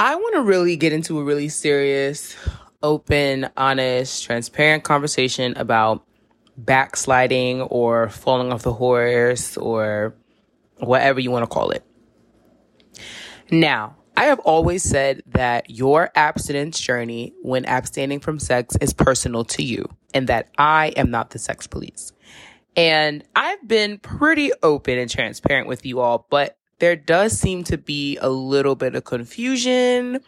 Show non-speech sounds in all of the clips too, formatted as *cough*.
I want to really get into a really serious, open, honest, transparent conversation about backsliding or falling off the horse or whatever you want to call it. Now, I have always said that your abstinence journey when abstaining from sex is personal to you and that I am not the sex police. And I've been pretty open and transparent with you all, but there does seem to be a little bit of confusion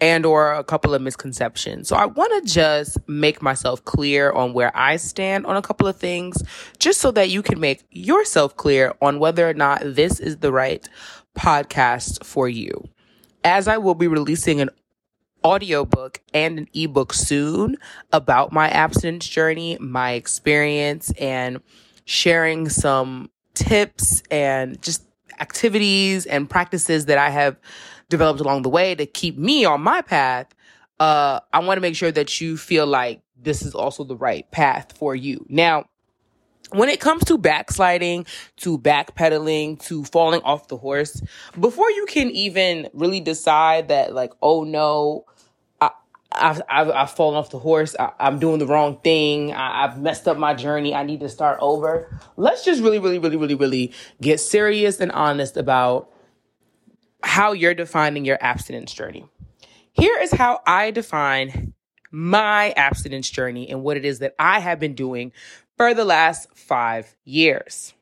and or a couple of misconceptions. So I want to just make myself clear on where I stand on a couple of things just so that you can make yourself clear on whether or not this is the right podcast for you. As I will be releasing an audiobook and an ebook soon about my abstinence journey, my experience and sharing some tips and just activities and practices that I have developed along the way to keep me on my path, uh, I want to make sure that you feel like this is also the right path for you. Now, when it comes to backsliding, to backpedaling, to falling off the horse, before you can even really decide that, like, oh no, I've, I've, I've fallen off the horse, I, am doing the wrong thing, I, I've messed up my journey, I need to start over. Let's just really, really, really, really, really get serious and honest about how you're defining your abstinence journey. Here is how I define my abstinence journey and what it is that I have been doing for the last five years.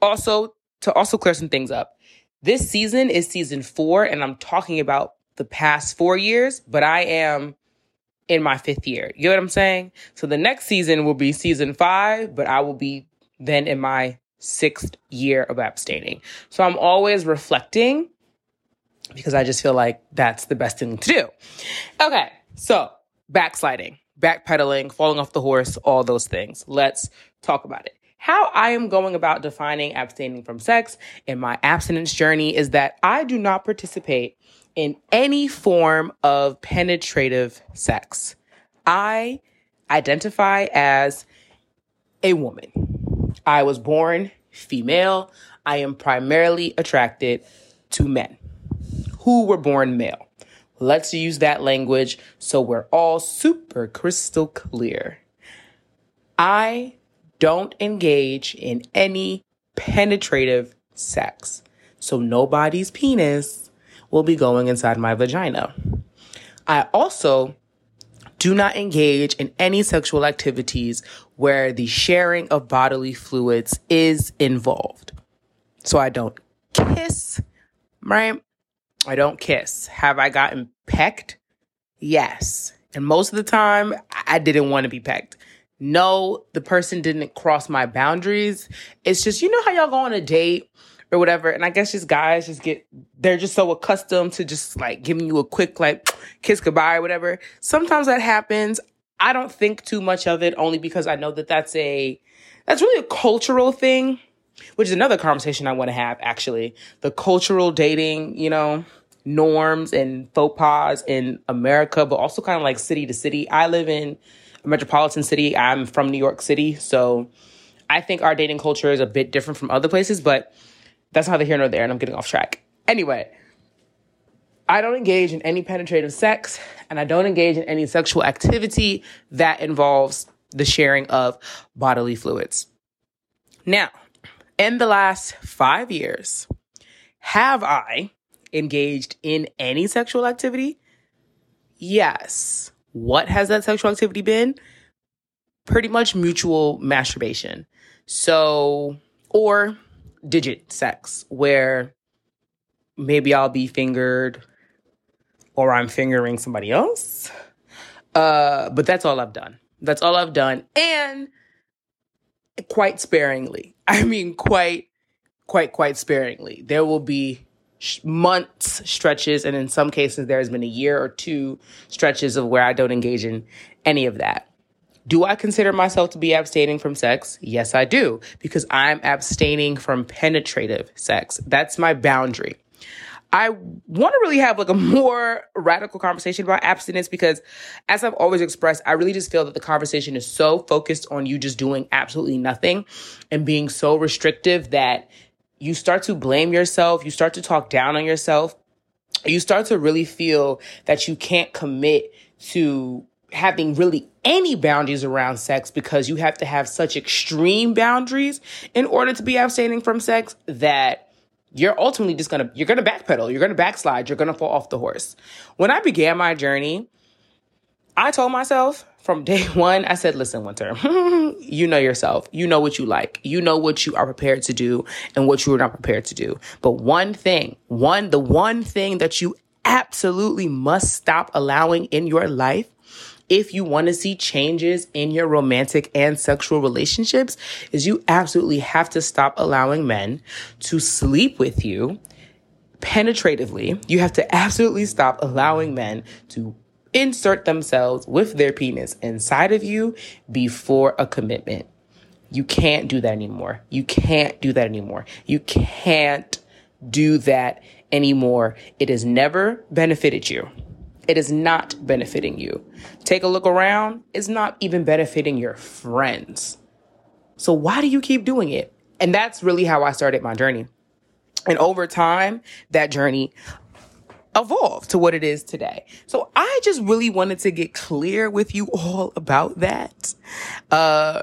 Also, to also clear some things up, this season is season four, and I'm talking about the past four years, but I am in my fifth year. You know what I'm saying? So the next season will be season five, but I will be then in my sixth year of abstaining. So I'm always reflecting because I just feel like that's the best thing to do. Okay, so backsliding, backpedaling, falling off the horse, all those things. Let's talk about it. How I am going about defining abstaining from sex in my abstinence journey is that I do not participate in any form of penetrative sex. I identify as a woman. I was born female. I am primarily attracted to men who were born male. Let's use that language so we're all super crystal clear. I don't engage in any penetrative sex. So nobody's penis will be going inside my vagina. I also do not engage in any sexual activities where the sharing of bodily fluids is involved. So I don't kiss, right? I don't kiss. Have I gotten pecked? Yes. And most of the time, I didn't want to be pecked. No, the person didn't cross my boundaries. It's just, you know how y'all go on a date or whatever. And I guess just guys just get, they're just so accustomed to just like giving you a quick like *tsk* kiss goodbye or whatever. Sometimes that happens. I don't think too much of it only because I know that that's a, that's really a cultural thing, which is another conversation I want to have actually. The cultural dating, you know, norms and faux pas in America, but also kind of like city to city. I live in a metropolitan city. I'm from New York City. So I think our dating culture is a bit different from other places, but that's neither here nor there, and I'm getting off track. Anyway, I don't engage in any penetrative sex, and I don't engage in any sexual activity that involves the sharing of bodily fluids. Now, in the last five years, have I engaged in any sexual activity? Yes. What has that sexual activity been? Pretty much mutual masturbation. So, or digit sex, where maybe I'll be fingered or I'm fingering somebody else. Uh, but that's all I've done. That's all I've done. And quite sparingly. *laughs* I mean, quite, quite, quite sparingly. There will be months stretches and in some cases there has been a year or two stretches of where I don't engage in any of that. Do I consider myself to be abstaining from sex? Yes, I do, because I'm abstaining from penetrative sex. That's my boundary. I want to really have like a *laughs* more radical conversation about abstinence because as I've always expressed, I really just feel that the conversation is so focused on you just doing absolutely nothing and being so restrictive that you start to blame yourself, you start to talk down on yourself, you start to really feel that you can't commit to having really any boundaries around sex because you have to have such extreme boundaries in order to be abstaining from sex that you're ultimately just gonna you're gonna backpedal you're gonna backslide you're gonna fall off the horse. When i began my journey i told myself from day *laughs* one i said listen winter *laughs* you know yourself. You know what you like. You know what you are prepared to do and what you are not prepared to do. But one thing one the one thing that you absolutely must stop allowing in your life if you want to see changes in your romantic and sexual relationships is you absolutely have to stop allowing men to sleep with you penetratively. You have to absolutely stop allowing men to insert themselves with their penis inside of you before a commitment. You can't do that anymore. You can't do that anymore. You can't do that anymore. It has never benefited you. It is not benefiting you. Take a look around, it's not even benefiting your friends. So why do you keep doing it? And that's really how I started my journey. And over time, that journey evolved to what it is today. So I just really wanted to get clear with you all about that. Uh,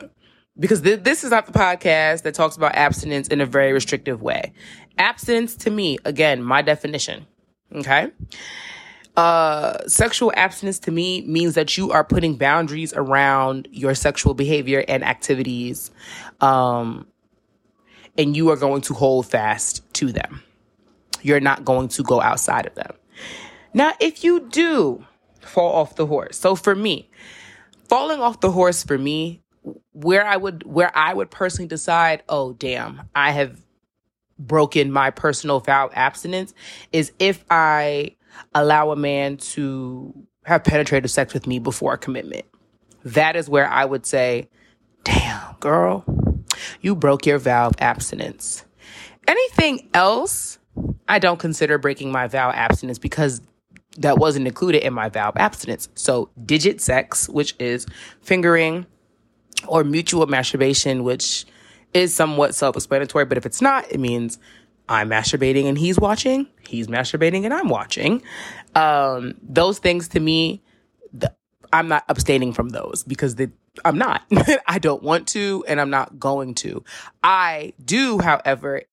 because th- this is not the podcast that talks about abstinence in a very restrictive way. Abstinence to me, again, my definition. Okay uh, sexual abstinence to me means that you are putting boundaries around your sexual behavior and activities, um, and you are going to hold fast to them. You're not going to go outside of them. Now, if you do fall off the horse, so for me, falling off the horse for me, where I would where I would personally decide, oh damn, I have broken my personal vow abstinence, is if I allow a man to have penetrative sex with me before a commitment. That is where I would say, damn, girl, you broke your vow of abstinence. Anything else, I don't consider breaking my vow of abstinence because that wasn't included in my vow of abstinence. So, digit sex, which is fingering, or mutual masturbation, which is somewhat self explanatory, but if it's not, it means I'm masturbating and he's watching, he's masturbating and I'm watching. Um, those things to me, the, I'm not abstaining from those because they, I'm not. *laughs* I don't want to and I'm not going to. I do, however,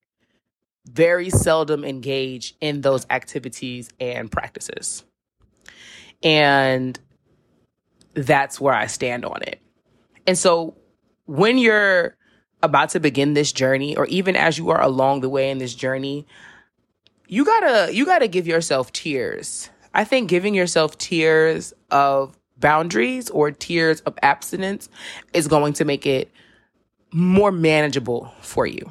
very seldom engage in those activities and practices. And that's where I stand on it. And so when you're about to begin this journey or even as you are along the way in this journey, you gotta, you gotta give yourself tiers. I think giving yourself tiers of boundaries or tiers of abstinence is going to make it more manageable for you.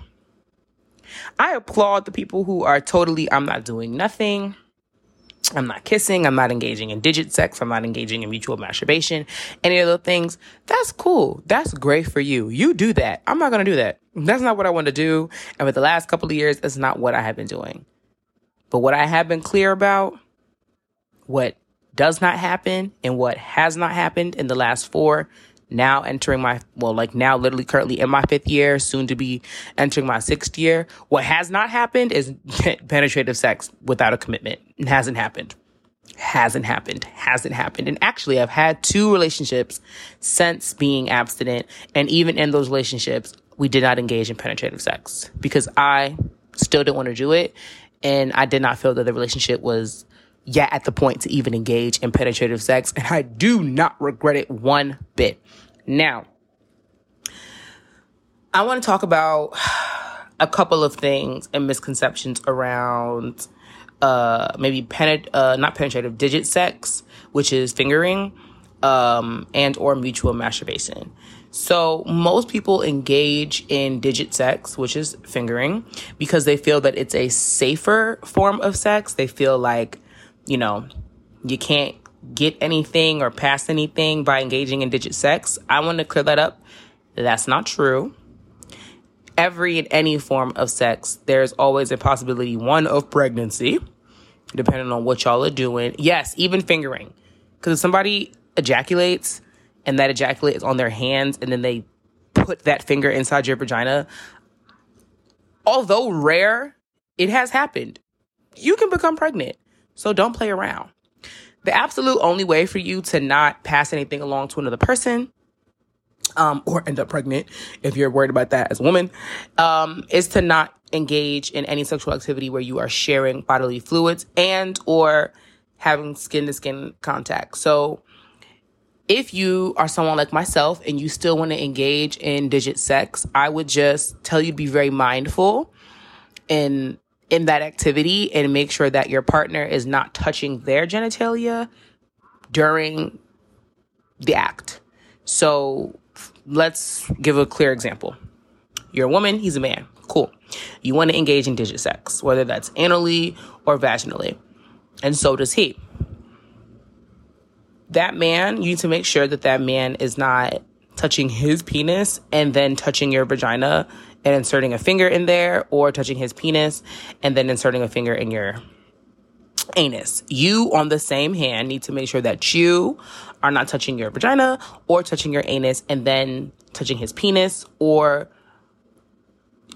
I applaud the people who are totally, I'm not doing nothing. I'm not kissing. I'm not engaging in digit sex. I'm not engaging in mutual masturbation. Any of those things. That's cool. That's great for you. You do that. I'm not going to do that. That's not what I want to do. And for the last couple of years, it's not what I have been doing. But what I have been clear about, what does not happen and what has not happened in the last four now entering my well like now literally currently in my fifth year soon to be entering my sixth year. What has not happened is penetrative sex without a commitment. It hasn't happened. Hasn't happened. Hasn't happened. And actually i've had two relationships since being abstinent. And even in those relationships we did not engage in penetrative sex because i still didn't want to do it. And i did not feel that the relationship was yet at the point to even engage in penetrative sex and i do not regret it one bit now, I want to talk about a couple of things and misconceptions around uh, maybe penet- uh, not penetrative digit sex, which is fingering, um, and or mutual masturbation. So most people engage in digit sex, which is fingering, because they feel that it's a safer form of sex. They feel like, you know, you can't get anything or pass anything by engaging in digit sex. I want to clear that up. That's not true. Every and any form of sex, there's always a possibility, one, of pregnancy, depending on what y'all are doing. Yes, even fingering. Because if somebody ejaculates and that ejaculate is on their hands and then they put that finger inside your vagina, although rare, it has happened. You can become pregnant So don't play around. The absolute only way for you to not pass anything along to another person um, or end up pregnant if you're worried about that as a woman, um, is to not engage in any sexual activity where you are sharing bodily fluids and or having skin to skin contact. So if you are someone like myself and you still want to engage in digit sex, I would just tell you to be very mindful in in that activity and make sure that your partner is not touching their genitalia during the act. So let's give a clear example. You're a woman, he's a man. Cool. You want to engage in digit sex, whether that's anally or vaginally. And so does he. That man, you need to make sure that that man is not touching his penis and then touching your vagina and inserting a finger in there or touching his penis and then inserting a finger in your anus. You, on the same hand, need to make sure that you are not touching your vagina or touching your anus and then touching his penis or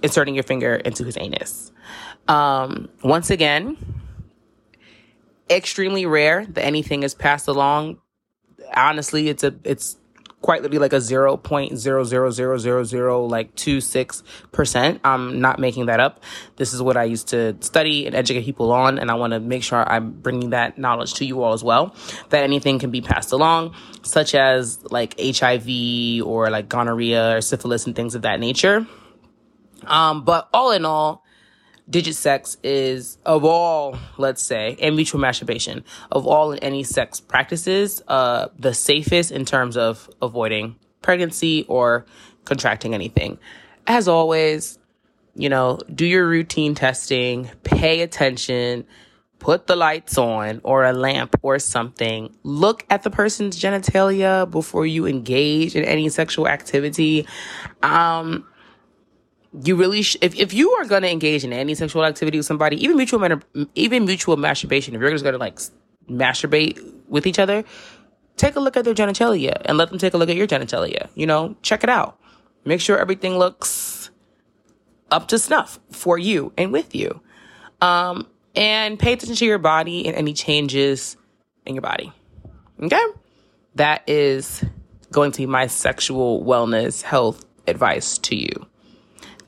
inserting your finger into his anus. Um, once again, extremely rare that anything is passed along. Honestly, it's a it's quite literally like a 0.00000 like 26%. I'm not making that up. This is what I used to study and educate people on and I want to make sure I'm bringing that knowledge to you all as well that anything can be passed along such as like HIV or like gonorrhea or syphilis and things of that nature. Um but all in all digit sex is of all let's say and mutual masturbation of all in any sex practices uh the safest in terms of avoiding pregnancy or contracting anything. As always you know do your routine testing pay attention put the lights on or a lamp or something. Look at the person's genitalia before you engage in any sexual activity. Um you really sh- if, if you are going to engage in any sexual activity with somebody even mutual even mutual masturbation if you're just going to like masturbate with each other take a look at their genitalia and let them take a look at your genitalia you know? Check it out. Make sure everything looks up to snuff for you and with you. Um and pay attention to your body and any changes in your body. Okay? That is going to be my sexual wellness health advice to you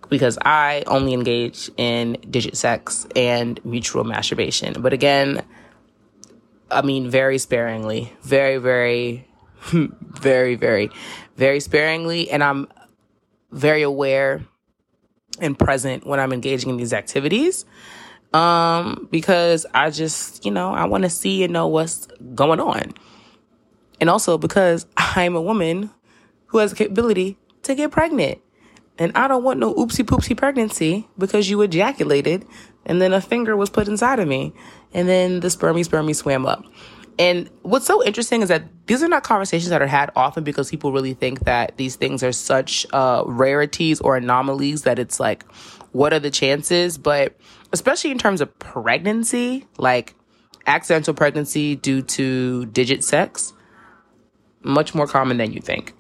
because I only engage in digit sex and mutual masturbation. But again, I mean, very sparingly, very, very, *laughs* very, very, very sparingly. And I'm very aware and present when I'm engaging in these activities. Um, because I just, you know, I want to see and know what's going on. And also because *laughs* I'm a woman who has the capability to get pregnant. And I don't want no oopsie poopsie pregnancy because you ejaculated and then a finger was put inside of me and then the spermy spermy swam up. And what's so interesting is that these are not conversations that are had often because people really think that these things are such uh, rarities or anomalies that it's like, what are the chances? But especially in terms of pregnancy, like accidental pregnancy due to digit sex, much more common than you think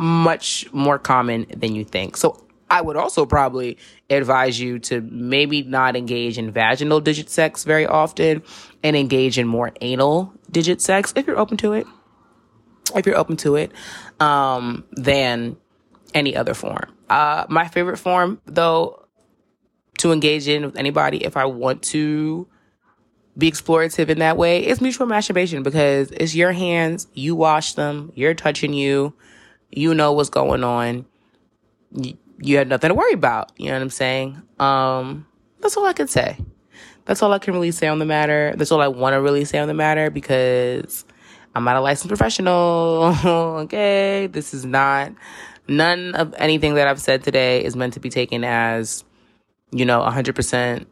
much more common than you think. So I would also probably advise you to maybe not engage in vaginal digit sex very often and engage in more anal digit sex if you're open to it. If you're open to it, um, than any other form. Uh, my favorite form though to engage in with anybody if I want to be explorative in that way is mutual masturbation because it's your hands, you wash them, you're touching you you know what's going on. You, have nothing to worry about. You know what I'm saying? Um, that's all I can say. That's all I can really say on the matter. That's all I want to really say on the matter because I'm not a licensed professional. *laughs* okay. This is not, none of anything that I've said today is meant to be taken as, you know, 100%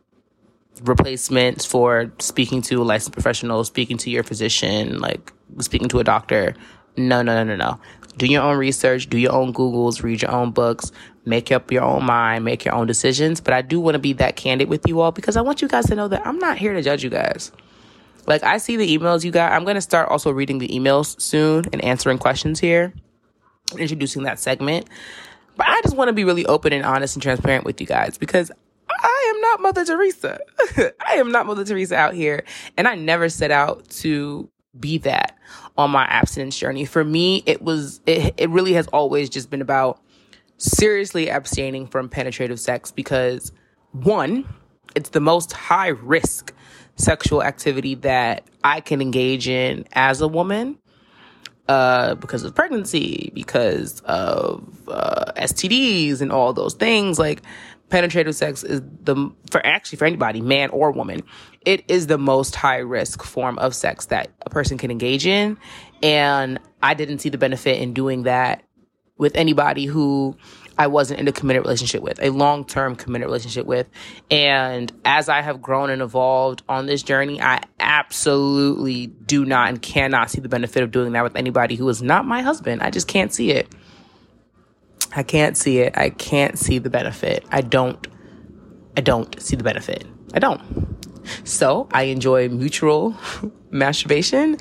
replacement for speaking to a licensed professional, speaking to your physician, like speaking to a doctor. No, no, no, no, no do your own research, do your own Googles, read your own books, make up your own mind, make your own decisions. But I do want to be that candid with you all because I want you guys to know that I'm not here to judge you guys. Like, I see the emails you got. I'm going to start also reading the emails soon and answering questions here, introducing that segment. But I just want to be really open and honest and transparent with you guys because I I am not Mother Teresa. *laughs* I am not Mother Teresa out here. And I never set out to be that on my abstinence journey. For me, it was, it, it really has always just been about seriously abstaining from penetrative sex because one, it's the most high risk sexual activity that I can engage in as a woman. Uh, because of pregnancy, because of uh, STDs and all those things. Like penetrative sex is the for actually for anybody, man or woman, it is the most high risk form of sex that a person can engage in. And I didn't see the benefit in doing that with anybody who I wasn't in a committed relationship with, a long term committed relationship with. And as I have grown and evolved on this journey, I absolutely do not and cannot see the benefit of doing that with anybody who is not my husband. I just can't see it. I can't see it. I can't see the benefit. I don't, I don't see the benefit. I don't. So I enjoy mutual *laughs* masturbation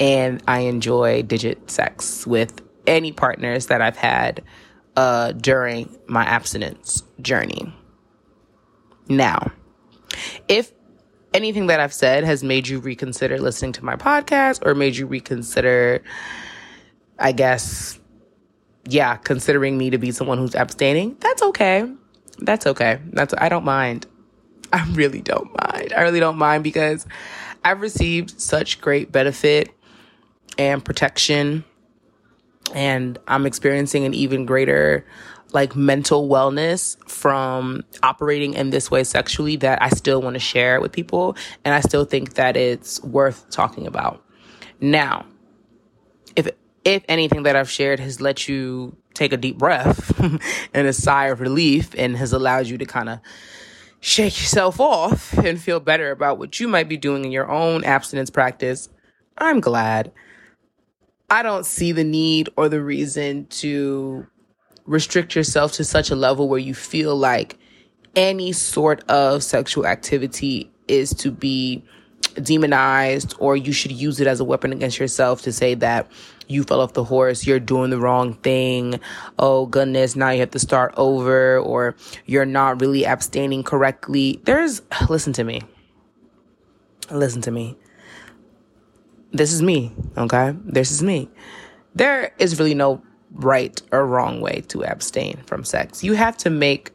and I enjoy digit sex with any partners that I've had uh, during my abstinence journey. Now, if anything that I've said has made you reconsider listening to my podcast or made you reconsider, I guess, yeah, considering me to be someone who's abstaining, that's okay. That's okay. That's, I don't mind. I really don't mind. I really don't mind because I've received such great benefit and protection and I'm experiencing an even greater like mental wellness from operating in this way sexually that I still want to share with people and I still think that it's worth talking about. Now, if if anything that I've shared has let you take a deep breath *laughs* and a sigh of relief and has allowed you to kind of shake yourself off and feel better about what you might be doing in your own abstinence practice, I'm glad. I don't see the need or the reason to restrict yourself to such a level where you feel like any sort of sexual activity is to be demonized or you should use it as a weapon against yourself to say that you fell off the horse, you're doing the wrong thing, oh goodness, now you have to start over, or you're not really abstaining correctly. There's, listen to me. Listen to me this is me, okay? This is me. There is really no right or wrong way to abstain from sex. You have to make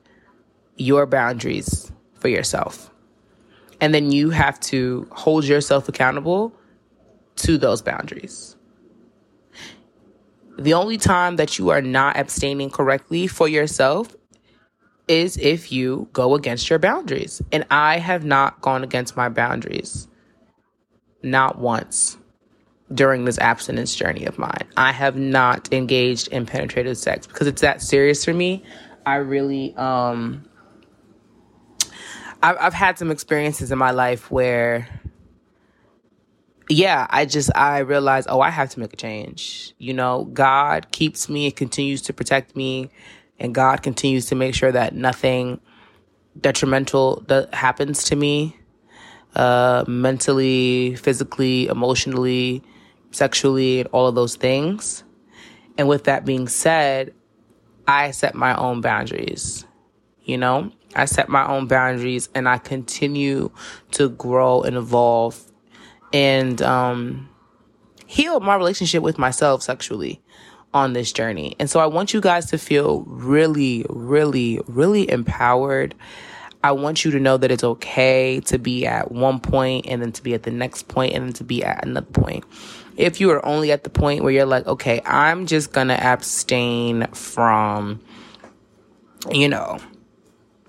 your boundaries for yourself. And then you have to hold yourself accountable to those boundaries. The only time that you are not abstaining correctly for yourself is if you go against your boundaries. And I have not gone against my boundaries. Not once during this abstinence journey of mine. I have not engaged in penetrative sex because it's that serious for me. I really, um, I've, I've had some experiences in my life where, yeah, I just, I realized, oh, I have to make a change. You know, God keeps me and continues to protect me, and God continues to make sure that nothing detrimental that happens to me, uh, mentally, physically, emotionally, sexually, and all of those things. And with that being said, I set my own boundaries. You know, I set my own boundaries and I continue to grow and evolve and um, heal my relationship with myself sexually on this journey. And so I want you guys to feel really, really, really empowered. I want you to know that it's okay to be at one point and then to be at the next point and then to be at another point if you are only at the point where you're like, okay, I'm just gonna abstain from, you know,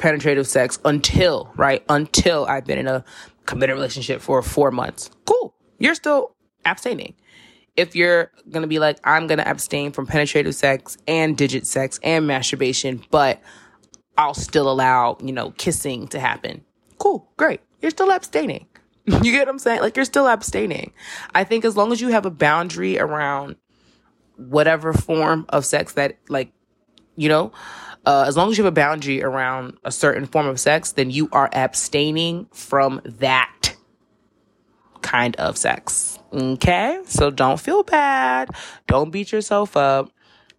penetrative sex until, right? Until I've been in a committed relationship for four months. Cool. You're still abstaining. If you're gonna be like, I'm gonna abstain from penetrative sex and digit sex and masturbation, but I'll still allow, you know, kissing to happen. Cool. Great. You're still abstaining. *laughs* you get what I'm saying? Like you're still abstaining. I think as long as you have a boundary around whatever form of sex that like, you know, uh, as long as you have a boundary around a certain form of sex, then you are abstaining from that kind of sex. Okay? So don't feel bad. Don't beat yourself up.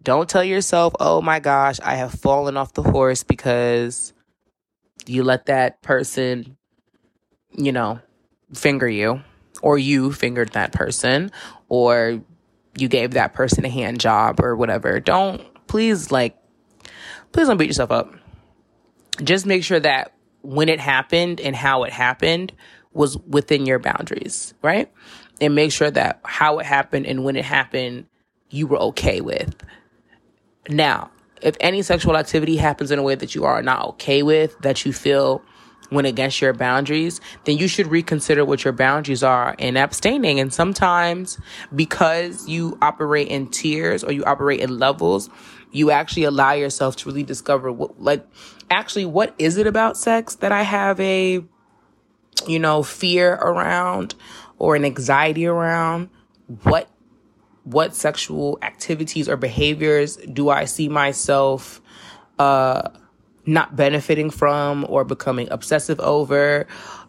Don't tell yourself, oh my gosh, I have fallen off the horse because you let that person, you know, finger you, or you fingered that person, or you gave that person a hand job or whatever. Don't, please, like, please don't beat yourself up. Just make sure that when it happened and how it happened was within your boundaries, right? And make sure that how it happened and when it happened, you were okay with. Now, if any sexual activity happens in a way that you are not okay with, that you feel went against your boundaries, then you should reconsider what your boundaries are and abstaining. And sometimes because you operate in tiers or you operate in levels, you actually allow yourself to really discover what, like, actually, what is it about sex that I have a, you know, fear around or an anxiety around? What what sexual activities or behaviors do I see myself uh, not benefiting from or becoming obsessive over?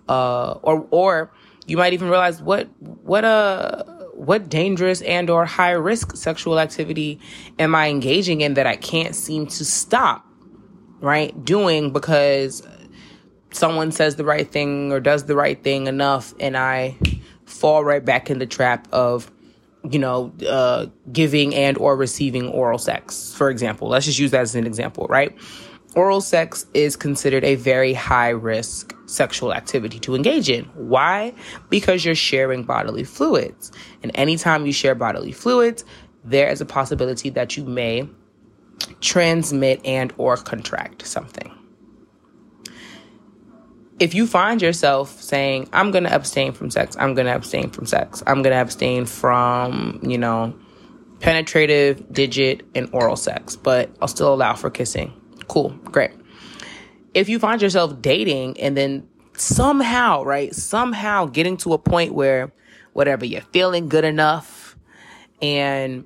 Uh, or or you might even realize what what uh what dangerous and or high risk sexual activity am I engaging in that I can't seem to stop right doing because someone says the right thing or does the right thing enough and I fall right back in the trap of you know, uh, giving and or receiving oral sex, for example. Let's just use that as an example, right? Oral sex is considered a very high risk sexual activity to engage in. Why? Because you're sharing bodily fluids. And anytime you share bodily fluids, there is a possibility that you may transmit and or contract something if you find yourself saying, I'm going to abstain from sex, I'm going to abstain from sex, I'm going to abstain from, you know, penetrative, digit, and oral sex, but I'll still allow for kissing. Cool, great. If you find yourself dating and then somehow, right, somehow getting to a point where whatever you're feeling good enough and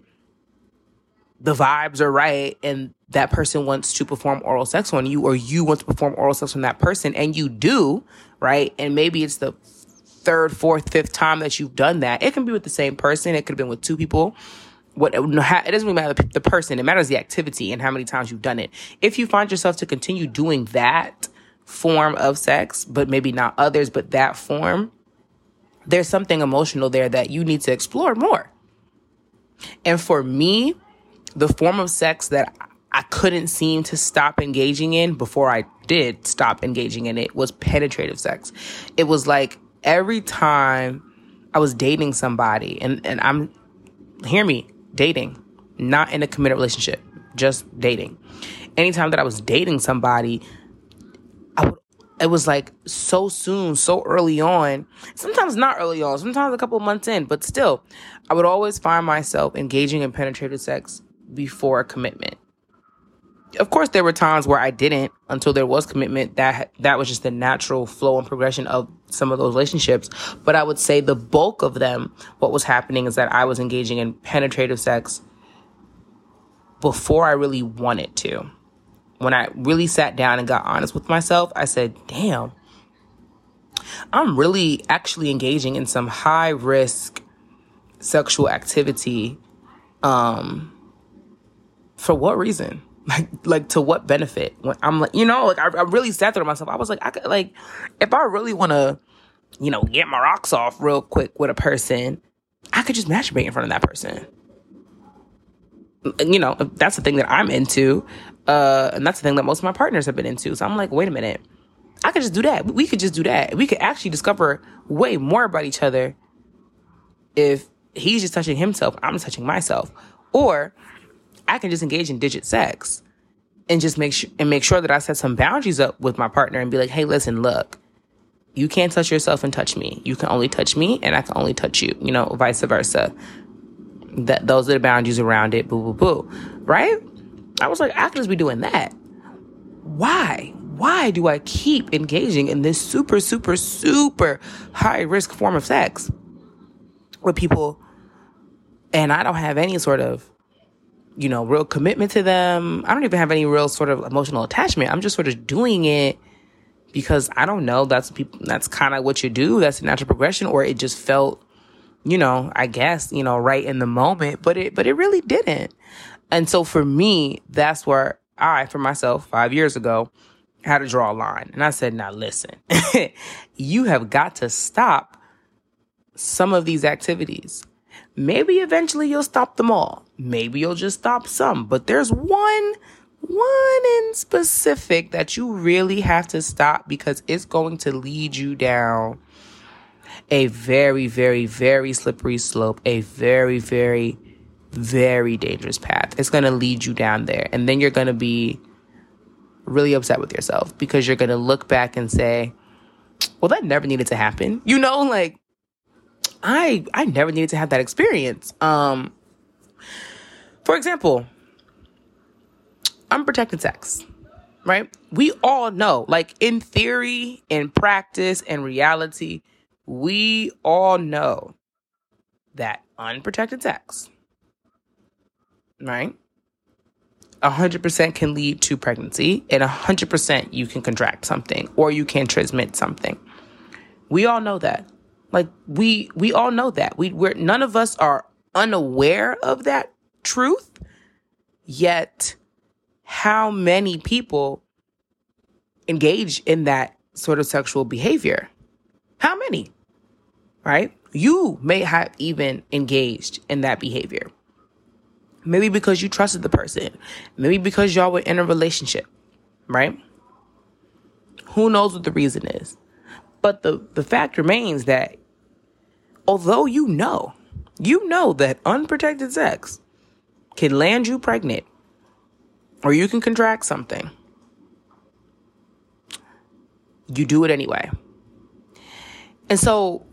the vibes are right and that person wants to perform oral sex on you or you want to perform oral sex on that person and you do, right? And maybe it's the third, fourth, fifth time that you've done that. It can be with the same person. It could have been with two people. What it doesn't really matter the person. It matters the activity and how many times you've done it. If you find yourself to continue doing that form of sex, but maybe not others, but that form, there's something emotional there that you need to explore more. And for me, the form of sex that I couldn't seem to stop engaging in before I did stop engaging in it was penetrative sex. It was like every time I was dating somebody, and, and I'm, hear me, dating, not in a committed relationship, just dating. Anytime that I was dating somebody, I would, it was like so soon, so early on. Sometimes not early on, sometimes a couple months in, but still, I would always find myself engaging in penetrative sex before a commitment of course there were times where I didn't until there was commitment that that was just the natural flow and progression of some of those relationships but I would say the bulk of them what was happening is that I was engaging in penetrative sex before I really wanted to. When I really sat down and got honest with myself I said damn I'm really actually engaging in some high risk sexual activity um for what reason like like to what benefit? When i'm like you know like i, I really sat there to myself. I was like i could like if i really want to you know get my rocks off real quick with a person i could just masturbate in front of that person. You know that's the thing that i'm into uh and that's the thing that most of my partners have been into. So i'm like wait a minute. I could just do that. We could just do that. We could actually discover way more about each other if he's just touching himself i'm touching myself. Or I can just engage in digit sex and just make sure and make sure that I set some boundaries up with my partner and be like, hey, listen, look, you can't touch yourself and touch me. You can only touch me and I can only touch you, you know, vice versa. That those are the boundaries around it, boo boo boo. Right? I was like, I could just be doing that. Why? Why do I keep engaging in this super, super, super high risk form of sex with people and I don't have any sort of you know, real commitment to them. I don't even have any real sort of emotional attachment. I'm just sort of doing it because I don't know. That's people. That's kind of what you do. That's a natural progression, or it just felt, you know, I guess, you know, right in the moment. But it, but it really didn't. And so for me, that's where I, for myself, five years ago, had to draw a line. And I said, now listen, *laughs* you have got to stop some of these activities. Maybe eventually you'll stop them all. Maybe you'll just stop some. But there's one, one in specific that you really have to stop because it's going to lead you down a very, very, very slippery slope, a very, very, very dangerous path. It's going to lead you down there. And then you're going to be really upset with yourself because you're going to look back and say, well, that never needed to happen. You know, like, I I never needed to have that experience. Um for example, unprotected sex. Right? We all know, like in theory, in practice, in reality, we all know that unprotected sex, right? 100% can lead to pregnancy and 100% you can contract something or you can transmit something. We all know that. Like we we all know that. We we're none of us are unaware of that truth. Yet how many people engage in that sort of sexual behavior? How many? Right? You may have even engaged in that behavior. Maybe because you trusted the person. Maybe because y'all were in a relationship, right? Who knows what the reason is? But the, the fact remains that although you know, you know that unprotected sex can land you pregnant or you can contract something, you do it anyway. And so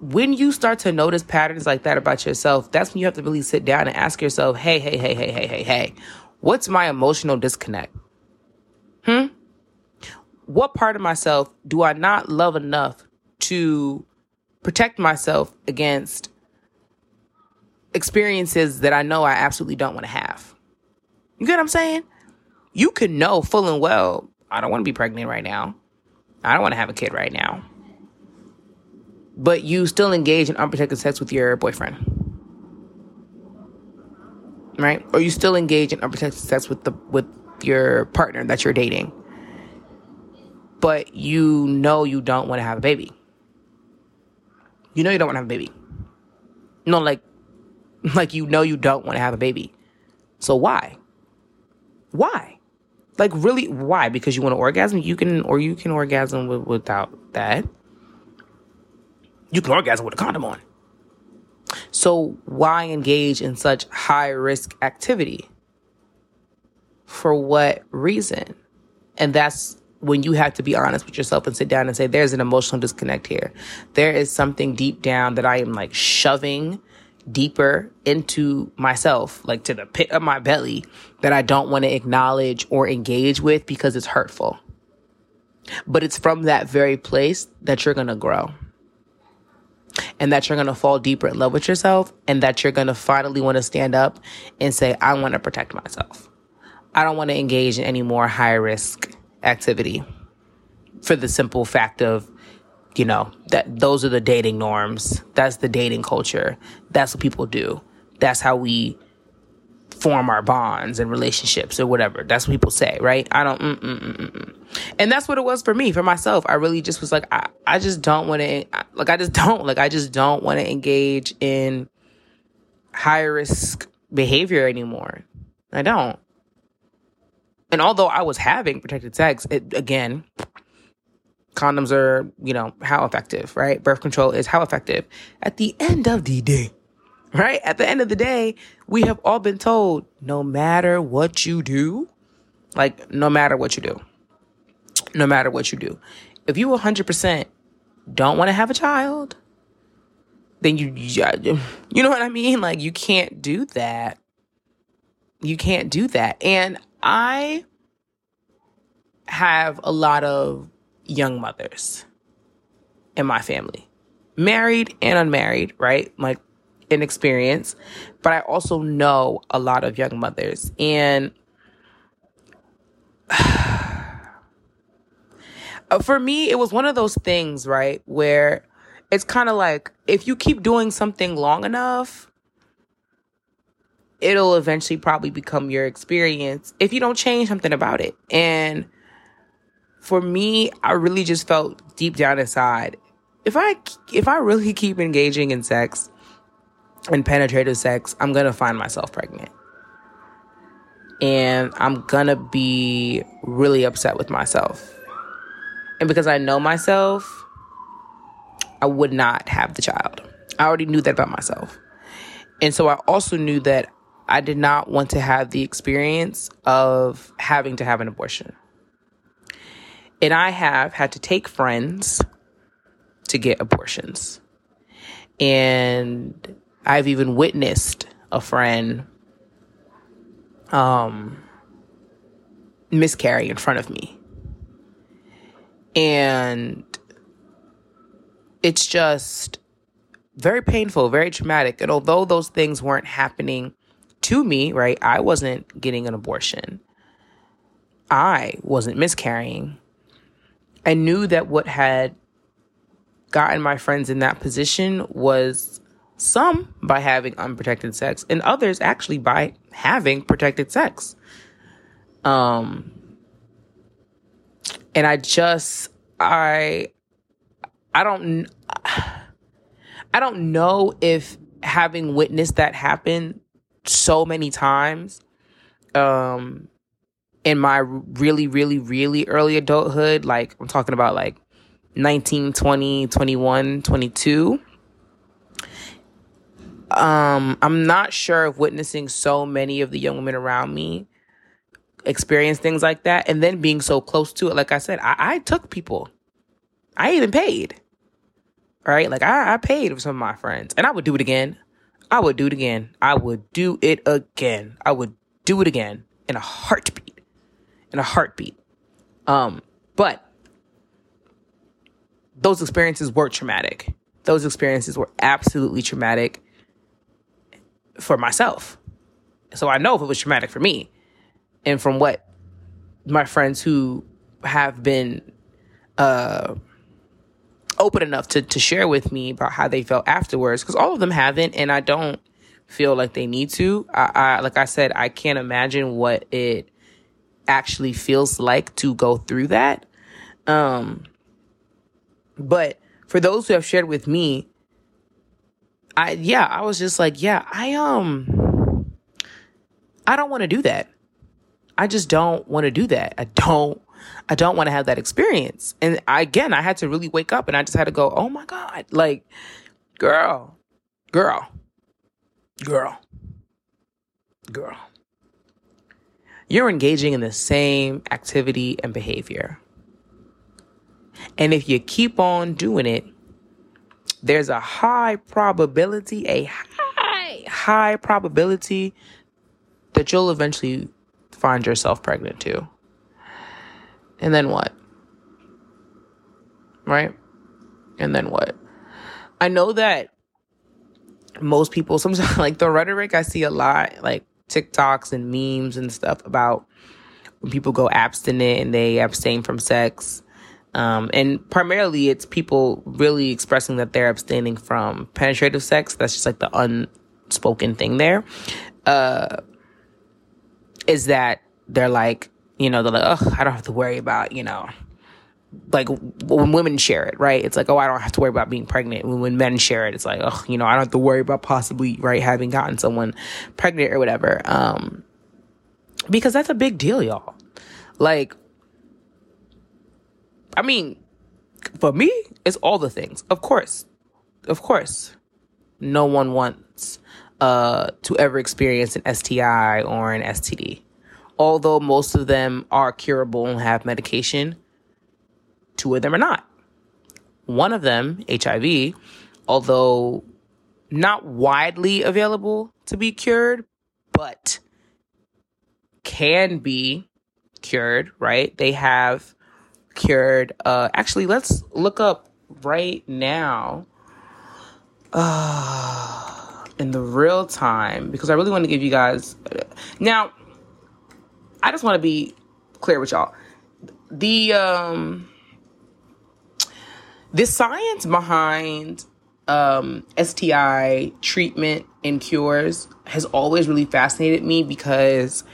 when you start to notice patterns like that about yourself, that's when you have to really sit down and ask yourself, hey, hey, hey, hey, hey, hey, hey, what's my emotional disconnect? Hmm? What part of myself do I not love enough to protect myself against experiences that I know I absolutely don't want to have? You get what I'm saying? You can know full and well, I don't want to be pregnant right now. I don't want to have a kid right now. But you still engage in unprotected sex with your boyfriend. Right? Or you still engage in unprotected sex with the with your partner that you're dating. But you know you don't want to have a baby. You know you don't want to have a baby. No, like like you know you don't want to have a baby. So why? Why? Like really why? Because you want to orgasm? You can or you can orgasm with, without that. You can orgasm with a condom on. So why engage in such high risk activity? For what reason? And that's when you have to be honest with yourself and sit down and say, there's an emotional disconnect here. There is something deep down that I am like shoving deeper into myself, like to the pit of my belly, that I don't want to acknowledge or engage with because it's hurtful. But it's from that very place that you're going to grow and that you're going to fall deeper in love with yourself and that you're going to finally want to stand up and say, I want to protect myself. I don't want to engage in any more high risk activity for the simple fact of, you know, that those are the dating norms. That's the dating culture. That's what people do. That's how we form our bonds and relationships or whatever. That's what people say, right? I don't, mm, mm, mm, mm, mm. and that's what it was for me, for myself. I really just was like, I, I just don't want to, like, I just don't, like, I just don't want to engage in high risk behavior anymore. I don't. And although I was having protected sex, it, again, condoms are, you know, how effective, right? Birth control is how effective. At the end of the day, right? At the end of the day, we have all been told no matter what you do, like no matter what you do, no matter what you do, if you 100% don't want to have a child, then you, *laughs* you know what I mean? Like you can't do that. You can't do that. And I have a lot of young mothers in my family, married and unmarried, right? Like in experience, but I also know a lot of young mothers. And *sighs* uh, for me, it was one of those things, right? Where it's kind of like if you keep doing something long enough, it'll eventually probably become your experience if you don't change something about it. And for me, I really just felt deep down inside, if I if I really keep engaging in sex and penetrative sex, I'm gonna find myself pregnant. And I'm gonna be really upset with myself. And because I know myself, I would not have the child. I already knew that about myself. And so I also knew that I did not want to have the experience of having to have an abortion. And I have had to take friends to get abortions. And I've even witnessed a friend um, miscarry in front of me. And it's just very painful, very traumatic. And although those things weren't happening to me, right, I wasn't getting an abortion, I wasn't miscarrying. I knew that what had gotten my friends in that position was some by having unprotected sex and others actually by having protected sex. Um and I just I I don't I don't know if having witnessed that happen so many times um in my really really really early adulthood like I'm talking about like 19 20 21 22 um I'm not sure if witnessing so many of the young women around me experience things like that and then being so close to it like I said I, I took people I even paid right? Like I, I paid for some of my friends, and I would do it again. I would do it again. I would do it again. I would do it again in a heartbeat. In a heartbeat. Um, but those experiences were traumatic. Those experiences were absolutely traumatic for myself. So I know if it was traumatic for me, and from what my friends who have been uh open enough to, to share with me about how they felt afterwards because all of them haven't and i don't feel like they need to I, I like i said i can't imagine what it actually feels like to go through that um but for those who have shared with me i yeah i was just like yeah i um i don't want to do that i just don't want to do that i don't I don't want to have that experience. And I, again, I had to really wake up and I just had to go, oh my God, like, girl, girl, girl, girl. You're engaging in the same activity and behavior. And if you keep on doing it, there's a high probability, a high, high probability that you'll eventually find yourself pregnant too. And then what? Right? And then what? I know that most people sometimes *laughs* like the rhetoric I see a lot, like TikToks and memes and stuff about when people go abstinent and they abstain from sex. Um, and primarily it's people really expressing that they're abstaining from penetrative sex. That's just like the unspoken thing there. Uh, is that they're like, you know, they're like, oh, I don't have to worry about, you know, like when women share it, right? It's like, oh, I don't have to worry about being pregnant. When, when men share it, it's like, oh, you know, I don't have to worry about possibly, right, having gotten someone pregnant or whatever. Um, because that's a big deal, y'all. Like, I mean, for me, it's all the things. Of course, of course, no one wants uh to ever experience an STI or an STD although most of them are curable and have medication, two of them are not. One of them, HIV, although not widely available to be cured, but can be cured, right? They have cured uh actually let's look up right now uh in the real time because I really want to give you guys now I just want to be clear with y'all. The um the science behind um STI treatment and cures has always really fascinated me because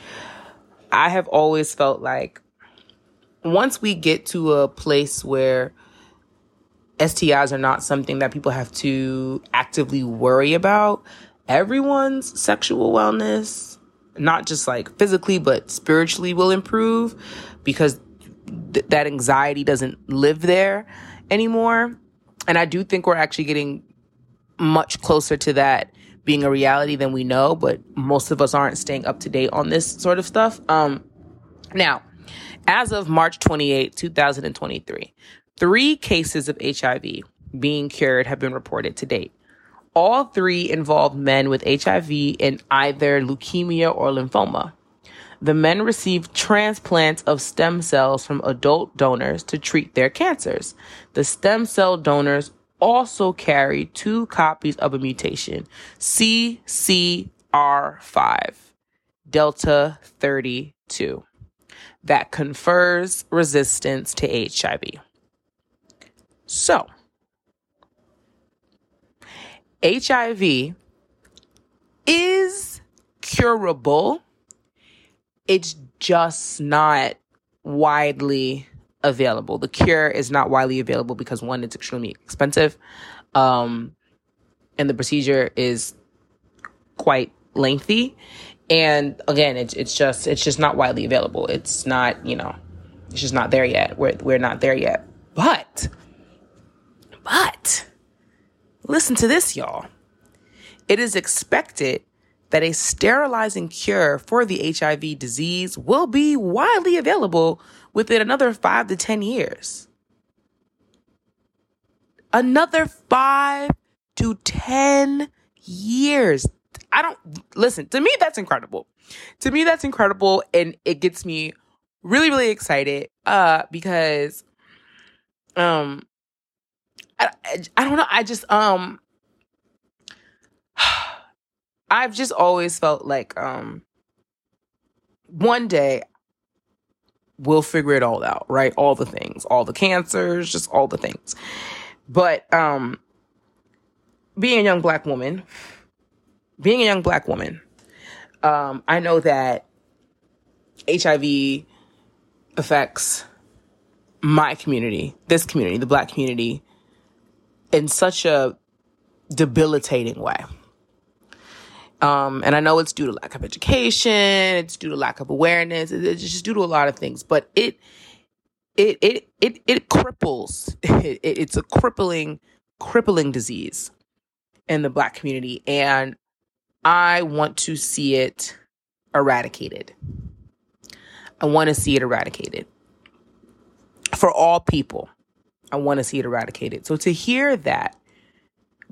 I have always felt like once we get to a place where STIs are not something that people have to actively worry about, everyone's sexual wellness, not just like physically, but spiritually will improve because th- that anxiety doesn't live there anymore. And I do think we're actually getting much closer to that being a reality than we know, but most of us aren't staying up to date on this sort of stuff. Um, now, as of March 28, 2023, three cases of HIV being cured have been reported to date. All three involved men with HIV in either leukemia or lymphoma. The men received transplants of stem cells from adult donors to treat their cancers. The stem cell donors also carry two copies of a mutation, CCR5, Delta 32, that confers resistance to HIV. So, HIV is curable. It's just not widely available. The cure is not widely available because one, it's extremely expensive. Um, and the procedure is quite lengthy. And again, it's, it's just, it's just not widely available. It's not, you know, it's just not there yet. We're, we're not there yet. But, but listen to this, y'all. It is expected that a sterilizing cure for the HIV disease will be widely available within another five to 10 years. Another five to 10 years. I don't listen to me. That's incredible. To me, that's incredible. And it gets me really, really excited, uh, because, um, I, I don't know. I just, um, I've just always felt like, um, one day we'll figure it all out, right? All the things, all the cancers, just all the things. But um being a young black woman, being a young black woman, um, I know that HIV affects my community, this community, the black community, in such a debilitating way. Um, and I know it's due to lack of education, it's due to lack of awareness, it's just due to a lot of things, but it, it, it, it, it cripples. *laughs* It, it's a crippling, crippling disease in the black community. And I want to see it eradicated. I want to see it eradicated for all people. I want to see it eradicated. So to hear that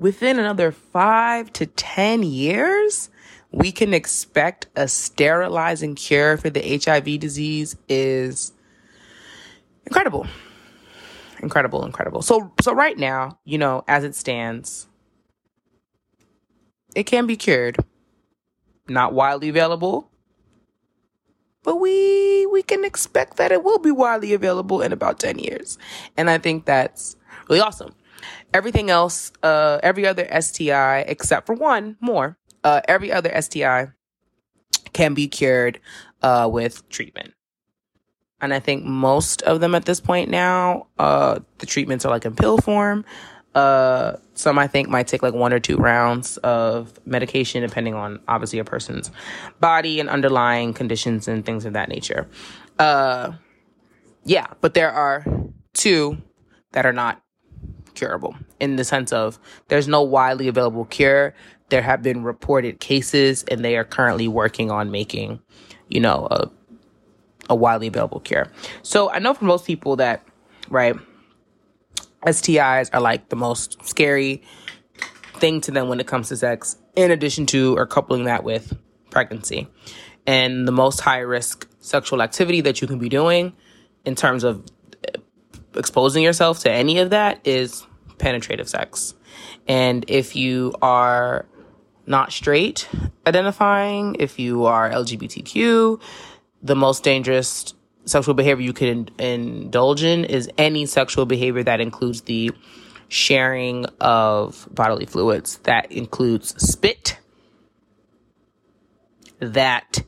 within another five to 10 years, we can expect a sterilizing cure for the HIV disease is incredible. Incredible, incredible. So, so right now, you know, as it stands, it can be cured. Not widely available, but we we can expect that it will be widely available in about 10 years. And I think that's really awesome. Everything else, uh, every other STI except for one more, uh, every other STI can be cured uh, with treatment. And I think most of them at this point now, uh, the treatments are like in pill form. Uh, some I think might take like one or two rounds of medication, depending on obviously a person's body and underlying conditions and things of that nature. Uh, yeah, but there are two that are not curable in the sense of there's no widely available cure. There have been reported cases and they are currently working on making, you know, a, a widely available cure. So I know for most people that, right, STIs are like the most scary thing to them when it comes to sex, in addition to or coupling that with pregnancy. And the most high risk sexual activity that you can be doing in terms of eh, exposing yourself to any of that is penetrative sex. And if you are not straight identifying, if you are LGBTQ, the most dangerous sexual behavior you can indulge in is any sexual behavior that includes the sharing of bodily fluids. That includes spit. That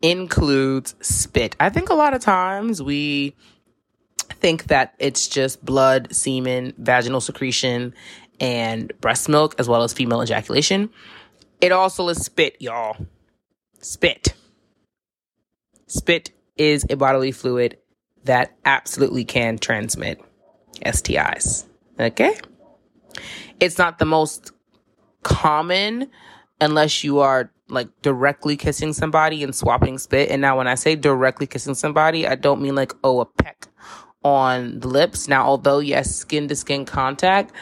includes spit. I think a lot of times we think that it's just blood, semen, vaginal secretion, and breast milk, as well as female ejaculation. It also is spit, y'all. Spit. Spit is a bodily fluid that absolutely can transmit STIs. Okay? It's not the most common unless you are like directly kissing somebody and swapping spit. And now when I say directly kissing somebody, I don't mean like, oh, a peck on the lips. Now, although yes, skin to skin contact,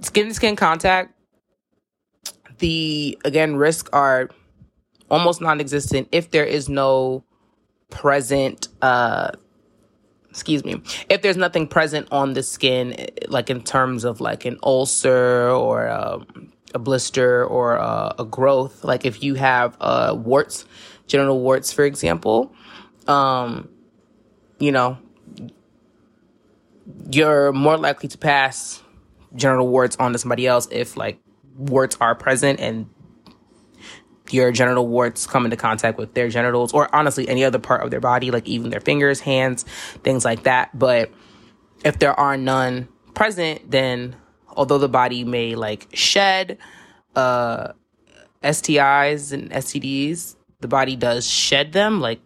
skin to skin contact, the again risks are almost non-existent if there is no present uh excuse me if there's nothing present on the skin like in terms of like an ulcer or um, a blister or a, a, growth like if you have uh warts genital warts for example um you know you're more likely to pass genital warts on to somebody else if like warts are present and your genital warts come into contact with their genitals or honestly any other part of their body, like even their fingers, hands, things like that. But if there are none present, then although the body may like shed uh, STIs and STDs, the body does shed them, like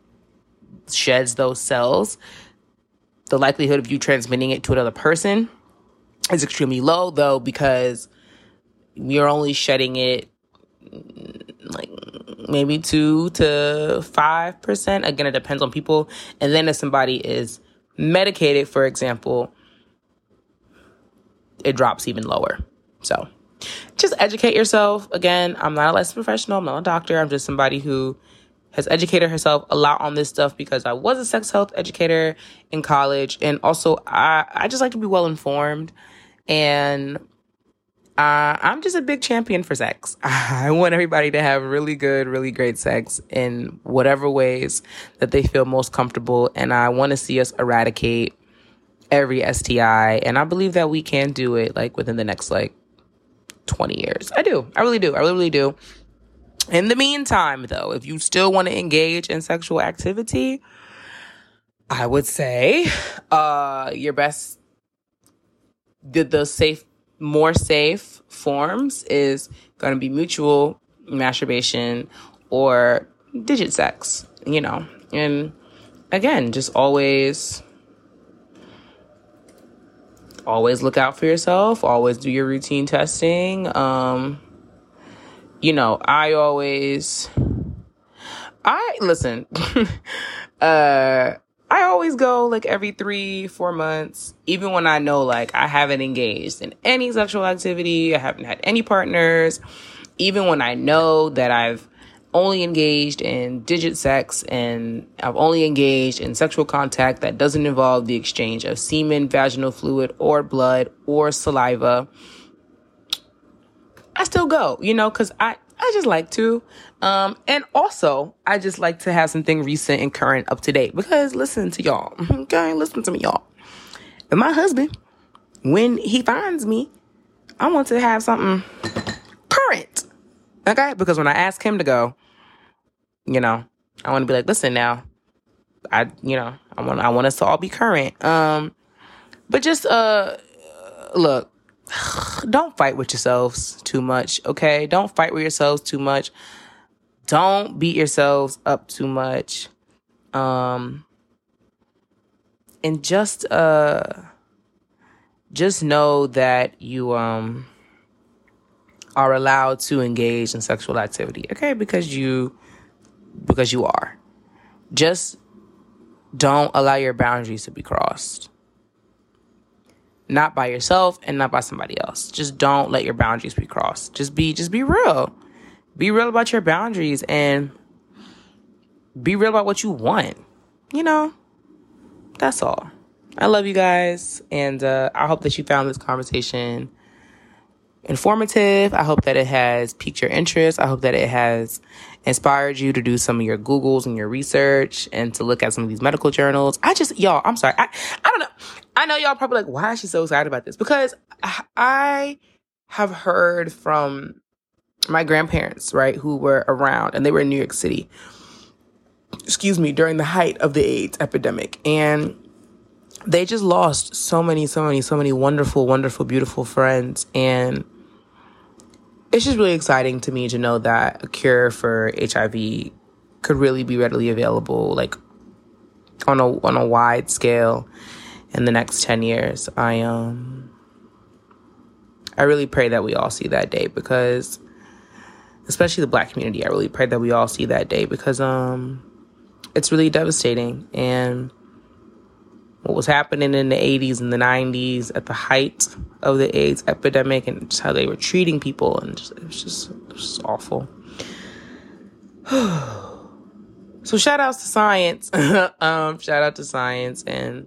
sheds those cells. The likelihood of you transmitting it to another person is extremely low, though, because you're only shedding it mm, like maybe two to five percent. Again, it depends on people. And then if somebody is medicated, for example, it drops even lower. So just educate yourself. Again, I'm not a licensed professional, I'm not a doctor. I'm just somebody who has educated herself a lot on this stuff because I was a sex health educator in college. And also I, I just like to be well informed and uh, I'm just a big champion for sex. *laughs* I want everybody to have really good, really great sex in whatever ways that they feel most comfortable. And I want to see us eradicate every STI. And I believe that we can do it like within the next like 20 years. I do. I really do. I really, really do. In the meantime, though, if you still want to engage in sexual activity, I would say uh, your best, the, the safe more safe forms is going to be mutual masturbation or digit sex, you know. And again, just always always look out for yourself, always do your routine testing. Um you know, I always I listen. *laughs* uh I always go like every three, four months, even when I know like I haven't engaged in any sexual activity, I haven't had any partners, even when I know that I've only engaged in digit sex and I've only engaged in sexual contact that doesn't involve the exchange of semen, vaginal fluid, or blood or saliva. I still go, you know, because I, I just like to. Um, and also, I just like to have something recent and current up to date because listen to y'all. *laughs* Okay, listen to me, y'all. And my husband, when he finds me, I want to have something current. Okay? Because when I ask him to go, you know, I want to be like, listen now, I, you know, I want, I want us to all be current. Um, but just, uh, look, *sighs* don't fight with yourselves too much, okay? Don't fight with yourselves too much. Don't beat yourselves up too much. Um and just uh just know that you um are allowed to engage in sexual activity, okay? Because you because you are. Just don't allow your boundaries to be crossed not by yourself and not by somebody else. Just don't let your boundaries be crossed. Just be just be real. Be real about your boundaries and be real about what you want. You know? That's all. I love you guys and uh, I hope that you found this conversation informative. I hope that it has piqued your interest. I hope that it has inspired you to do some of your Googles and your research and to look at some of these medical journals. I just, y'all, I'm sorry. I, I don't know. I know y'all probably like, why is she so excited about this? Because I have heard from my grandparents, right, who were around and they were in New York City, excuse me, during the height of the AIDS epidemic. And they just lost so many, so many, so many wonderful, wonderful, beautiful friends. And it's just really exciting to me to know that a cure for HIV could really be readily available, like on a on a wide scale in the next 10 years. I um I really pray that we all see that day because especially the black community, I really pray that we all see that day because um it's really devastating and what was happening in the 80s and the 90s at the height of the AIDS epidemic and just how they were treating people and just, it was just it was just awful. *sighs* so shout outs to science. *laughs* um, shout out to science and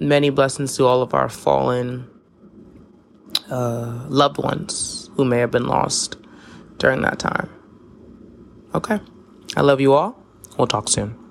many blessings to all of our fallen uh, loved ones who may have been lost during that time. Okay. I love you all. We'll talk soon.